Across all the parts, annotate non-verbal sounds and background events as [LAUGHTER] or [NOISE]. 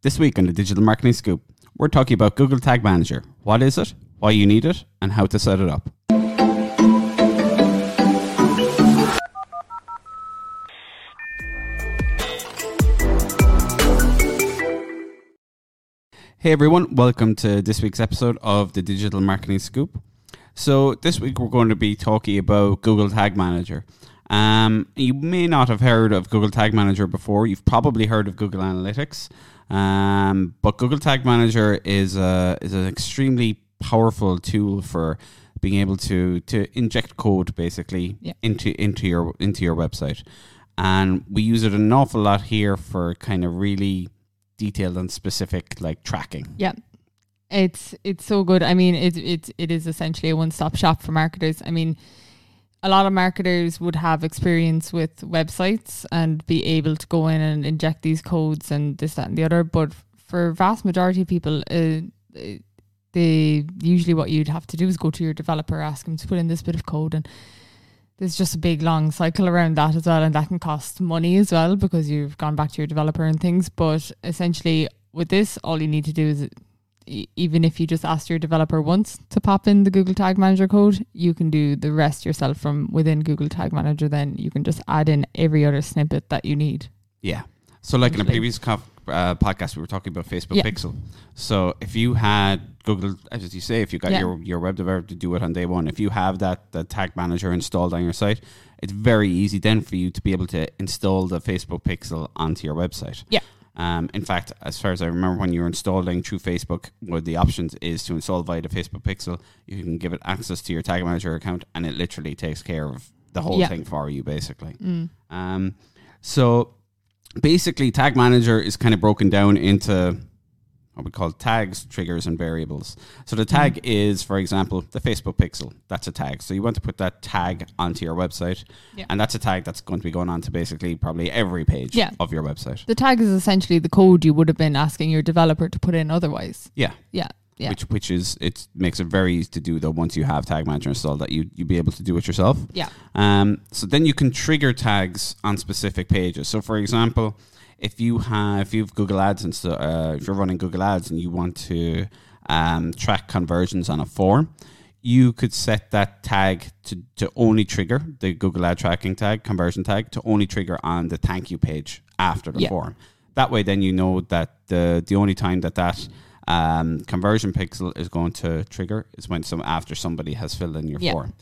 This week on the Digital Marketing Scoop, we're talking about Google Tag Manager. What is it, why you need it, and how to set it up. Hey everyone, welcome to this week's episode of the Digital Marketing Scoop. So, this week we're going to be talking about Google Tag Manager. Um, you may not have heard of Google Tag Manager before, you've probably heard of Google Analytics. Um, but Google Tag Manager is a, is an extremely powerful tool for being able to to inject code basically Yeah. into into your into your website, and we use it an awful lot here for kind of really detailed and specific like tracking. Yeah. It's it's so good. I mean, it it it is essentially a one stop shop for marketers. I mean, a lot of marketers would have experience with websites and be able to go in and inject these codes and this that and the other. But for vast majority of people, uh, they usually what you'd have to do is go to your developer, ask them to put in this bit of code, and there's just a big long cycle around that as well, and that can cost money as well because you've gone back to your developer and things. But essentially, with this, all you need to do is even if you just ask your developer once to pop in the Google Tag Manager code, you can do the rest yourself from within Google Tag Manager. Then you can just add in every other snippet that you need. Yeah. So, like in a previous co- uh, podcast, we were talking about Facebook Yeah. Pixel. So, if you had Google, as you say, if you got Yeah. your, your web developer to do it on day one, if you have that the tag manager installed on your site, it's very easy then for you to be able to install the Facebook Pixel onto your website. Yeah. Um, in fact, as far as I remember, when you're installing through Facebook, one of the options is to install via the Facebook Pixel. You can give it access to your Tag Manager account, and it literally takes care of the whole Yeah. thing for you, basically. Mm. Um, so basically, Tag Manager is kind of broken down into what we call tags, triggers, and variables. So the tag Mm. is, for example, the Facebook pixel. That's a tag. So you want to put that tag onto your website, Yeah. and that's a tag that's going to be going on to basically probably every page Yeah. of your website. The tag is essentially the code you would have been asking your developer to put in otherwise. Yeah. Yeah. Yeah. Which which is it makes it very easy to do though once you have Tag Manager installed that you you be able to do it yourself. Yeah. Um, so then you can trigger tags on specific pages. So for example, if you have if you have Google Ads and so uh, if you're running Google Ads and you want to um, track conversions on a form, you could set that tag to, to only trigger the Google Ad tracking tag, conversion tag, to only trigger on the thank you page after the Yeah. form. That way, then you know that the the only time that that um, conversion pixel is going to trigger is when some after somebody has filled in your Yeah. form.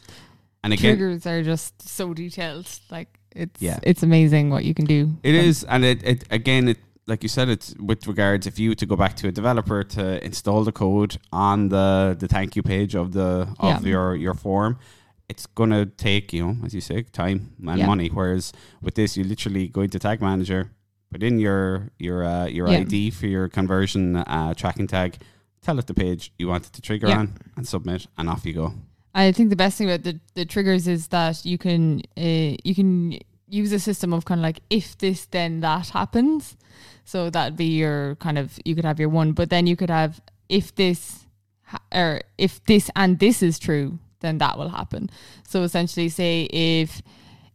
And again, Triggers are just so detailed. Like it's Yeah. it's amazing what you can do. It Um, and it, it again, it like you said, it's with regards if you to go back to a developer to install the code on the the thank you page of the of Yeah. your your form, it's gonna take you know, as you say, time and Yeah. money. Whereas with this, you literally go into Tag Manager, put in your your uh, your Yeah. ID for your conversion uh, tracking tag, tell it the page you want it to trigger on, and submit, and off you go. I think the best thing about the, the triggers is that you can uh, you can use a system of kind of like if this then that happens. So that'd be your kind of you could have your one, but then you could have if this or if this and this is true, then that will happen. So essentially, say if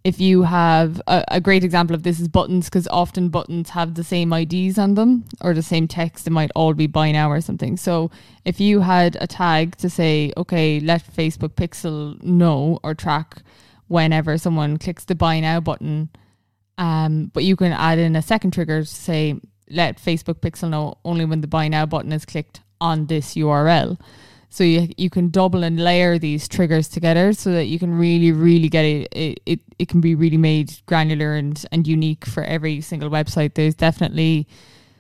if you have a, a great example of this is buttons because often buttons have the same IDs on them or the same text. It might all be buy now or something. So if you had a tag to say, okay, let Facebook Pixel know or track whenever someone clicks the buy now button, um, but you can add in a second trigger to say, let Facebook Pixel know only when the buy now button is clicked on this URL. So you you can double and layer these triggers together so that you can really really get it it, it, it can be really made granular and, and unique for every single website. There's definitely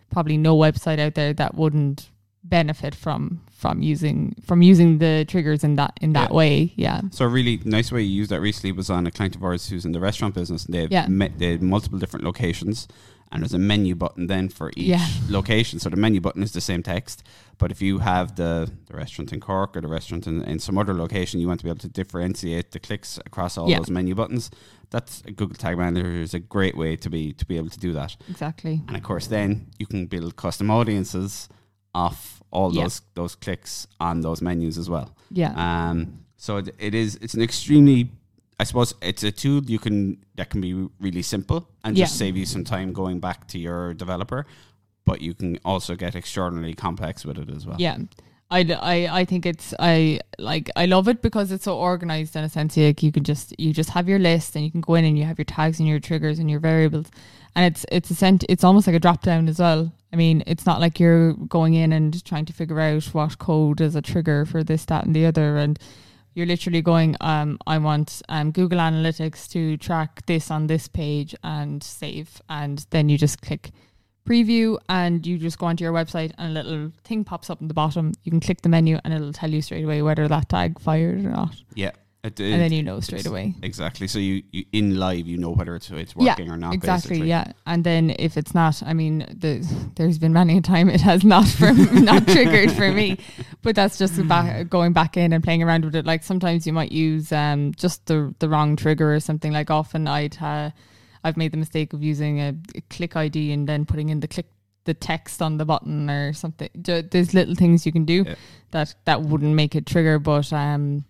probably no website out there that wouldn't benefit from from using from using the triggers in that in that Yeah. way. Yeah. So a really nice way you used that recently was on a client of ours who's in the restaurant business, and they have Yeah. me- they had multiple different locations, and there's a menu button then for each Yeah. location. So the menu button is the same text, but if you have the, the restaurant in Cork or the restaurant in, in some other location, you want to be able to differentiate the clicks across all Yeah. those menu buttons. That's Google Tag Manager is a great way to be to be able to do that. Exactly. And of course, then you can build custom audiences off all Yeah. those those clicks on those menus as well. Yeah. Um, so it, it is. It's an extremely, I suppose, it's a tool you can that can be really simple and just Yeah. save you some time going back to your developer. but you can also get extraordinarily complex with it as well. Yeah. I, I, I think it's I like I love it because it's so organized in a sense like you can just you just have your list and you can go in and you have your tags and your triggers and your variables and it's it's a cent it's almost like a drop down as well. I mean it's not like you're going in and trying to figure out what code is a trigger for this that and the other and you're literally going um I want um Google Analytics to track this on this page and save and then you just click preview and you just go onto your website and a little thing pops up in the bottom. You can click the menu and it'll tell you straight away whether that tag fired or not. Yeah. It, and then you know straight away. Exactly. So you, you in live you know whether it's it's working yeah, or not. Exactly. Basically. Yeah. And then if it's not, I mean, the, there's been many a time it has not for [LAUGHS] not triggered for me, but that's just back, going back in and playing around with it. Like sometimes you might use um just the the wrong trigger or something. Like often I'd uh, I've made the mistake of using a, a click ID and then putting in the click the text on the button or something. There's little things you can do Yeah. that that wouldn't make it trigger, but um,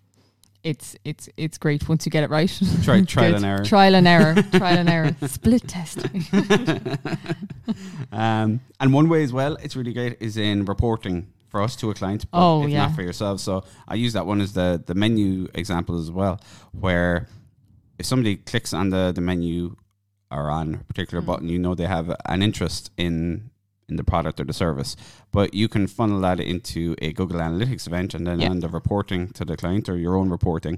it's it's it's great once you get it right. Try [LAUGHS] trial and error. Trial and error. [LAUGHS] trial and error. Split testing. [LAUGHS] um, and one way as well, it's really great, is in reporting for us to a client, but Oh, if yeah. not for yourself. So I use that one as the the menu example as well, where if somebody clicks on the the menu or on a particular Mm. button, you know they have an interest in in the product or the service, but you can funnel that into a Google Analytics event, and then Yeah. on the reporting to the client or your own reporting,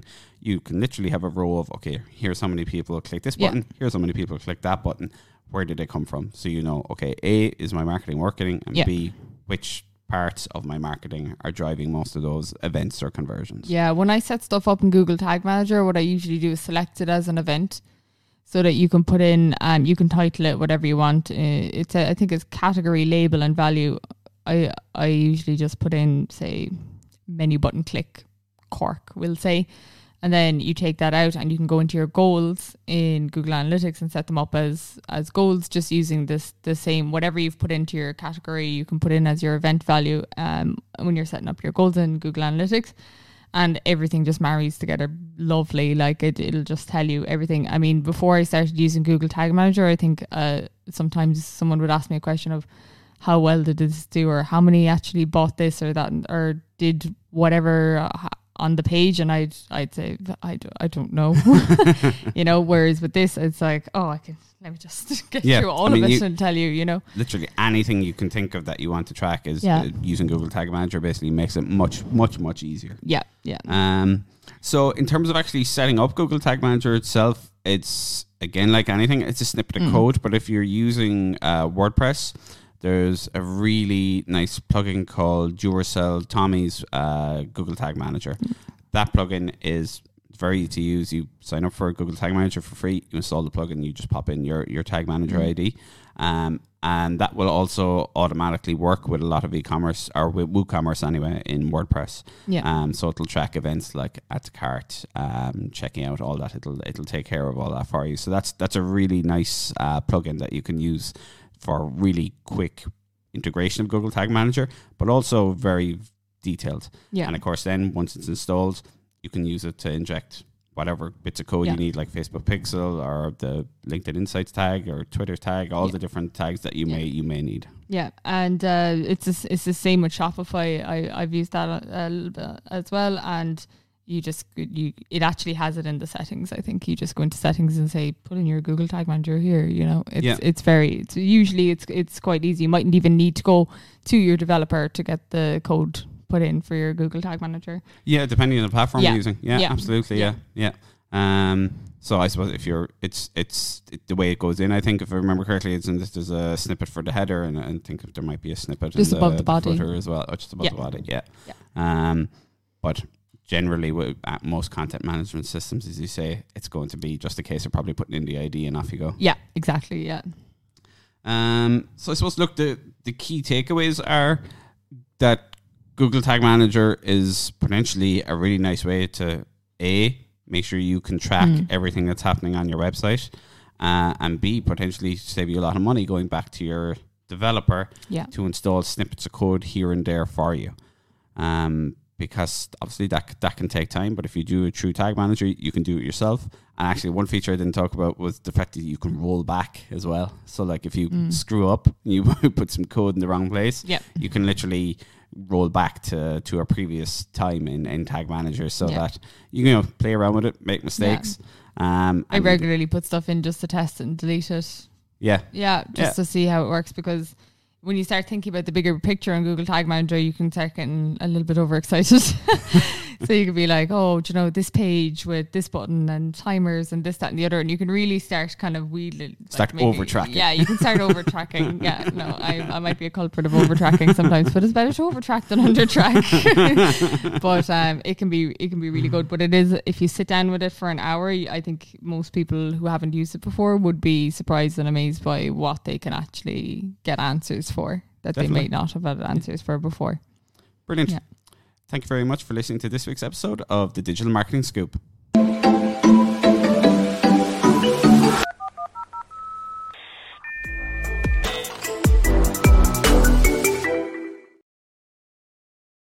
you can literally have a row of okay, here's how many people click this Yeah. button, here's how many people click that button. Where did they come from? So you know, okay, A is my marketing working, and Yeah. B which parts of my marketing are driving most of those events or conversions. Yeah, when I set stuff up in Google Tag Manager, what I usually do is select it as an event, so that you can put in um you can title it whatever you want. Uh, It's a, I think it's category, label, and value. I I usually just put in say menu button click Cork, we'll say, and then you take that out and you can go into your goals in Google Analytics and set them up as as goals, just using this the same whatever you've put into your category, you can put in as your event value um when you're setting up your goals in Google Analytics and everything just marries together lovely. Like it, it'll just tell you everything. I mean, before I started using Google Tag Manager, I think uh, sometimes someone would ask me a question of how well did this do, or how many actually bought this or that, or did whatever uh, on the page, and I'd I'd say I, do, I don't know, [LAUGHS] you know. Whereas with this, it's like oh, I can let me just [LAUGHS] get Yeah, through all I mean, of it you- and tell you, you know. Literally anything you can think of that you want to track is Yeah. uh, using Google Tag Manager basically makes it much, much, much easier. Yeah, yeah, Um, so in terms of actually setting up Google Tag Manager itself, it's again like anything, it's a snippet of Mm. code. But if you're using uh, WordPress, there's a really nice plugin called DuracellTomi's uh, Google Tag Manager. That plugin is very easy to use. You sign up for Google Tag Manager for free. You install the plugin. You just pop in your your Tag Manager Mm. ID, um, and that will also automatically work with a lot of e-commerce or with WooCommerce anyway in WordPress. yeah. Um, so it'll track events like add to cart, um, checking out all that. It'll it'll take care of all that for you. So that's that's a really nice uh, plugin that you can use for really quick integration of Google Tag Manager, but also very detailed. yeah. And of course, then once it's installed, you can use it to inject whatever bits of code Yeah. you need, like Facebook Pixel or the LinkedIn Insights tag or Twitter tag, all Yeah. the different tags that you Yeah. may you may need. Yeah, and uh, it's the s- it's the same with Shopify. I I've used that a, a little bit as well, and you just you it actually has it in the settings. I think you just go into settings and say put in your Google Tag Manager here. You know, it's Yeah. it's very it's usually it's it's quite easy. You mightn't even need to go to your developer to get the code put in for your Google Tag Manager. Yeah, depending on the platform Yeah. you're using. Yeah, Yeah. absolutely. Yeah, yeah. Um, so I suppose if you're, it's it's it, the way it goes in. I think if I remember correctly, it's in this. There's a snippet for the header, and I think if there might be a snippet Just in above the body. footer as well, or just above the body. Yeah. Yeah. Um, but generally, with at most content management systems, as you say, it's going to be just a case of probably putting in the ID and off you go. Yeah, exactly. Yeah, Um, so I suppose look the the key takeaways are that Google Tag Manager is potentially a really nice way to a make sure you can track Mm. everything that's happening on your website, uh, and b potentially save you a lot of money going back to your developer yeah, to install snippets of code here and there for you. Um, because obviously that that can take time. But if you do a true Tag Manager, you can do it yourself. And actually, one feature I didn't talk about was the fact that you can roll back as well. So, like if you Mm. screw up, you [LAUGHS] put some code in the wrong place, Yeah. you can literally roll back to to a previous time in, in Tag Manager, so Yeah. that you can you know play around with it, make mistakes. Um, I regularly put stuff in just to test it and delete it. yeah, Yeah, just Yeah. to see how it works because when you start thinking about the bigger picture on Google Tag Manager, you can start getting a little bit overexcited. [LAUGHS] so you could be like, oh, do you know, this page with this button and timers and this, that, and the other. And you can really start kind of wheedling. Start over-tracking. Yeah, you can start over tracking. [LAUGHS] Yeah, no, I, I might be a culprit of over tracking sometimes, but it's better to over track than under track. [LAUGHS] but um, it can be it can be really good. But it is if you sit down with it for an hour, I think most people who haven't used it before would be surprised and amazed by what they can actually get answers for that they Definitely. may not have had answers for before. brilliant. Yeah. Thank you very much for listening to this week's episode of the Digital Marketing Scoop.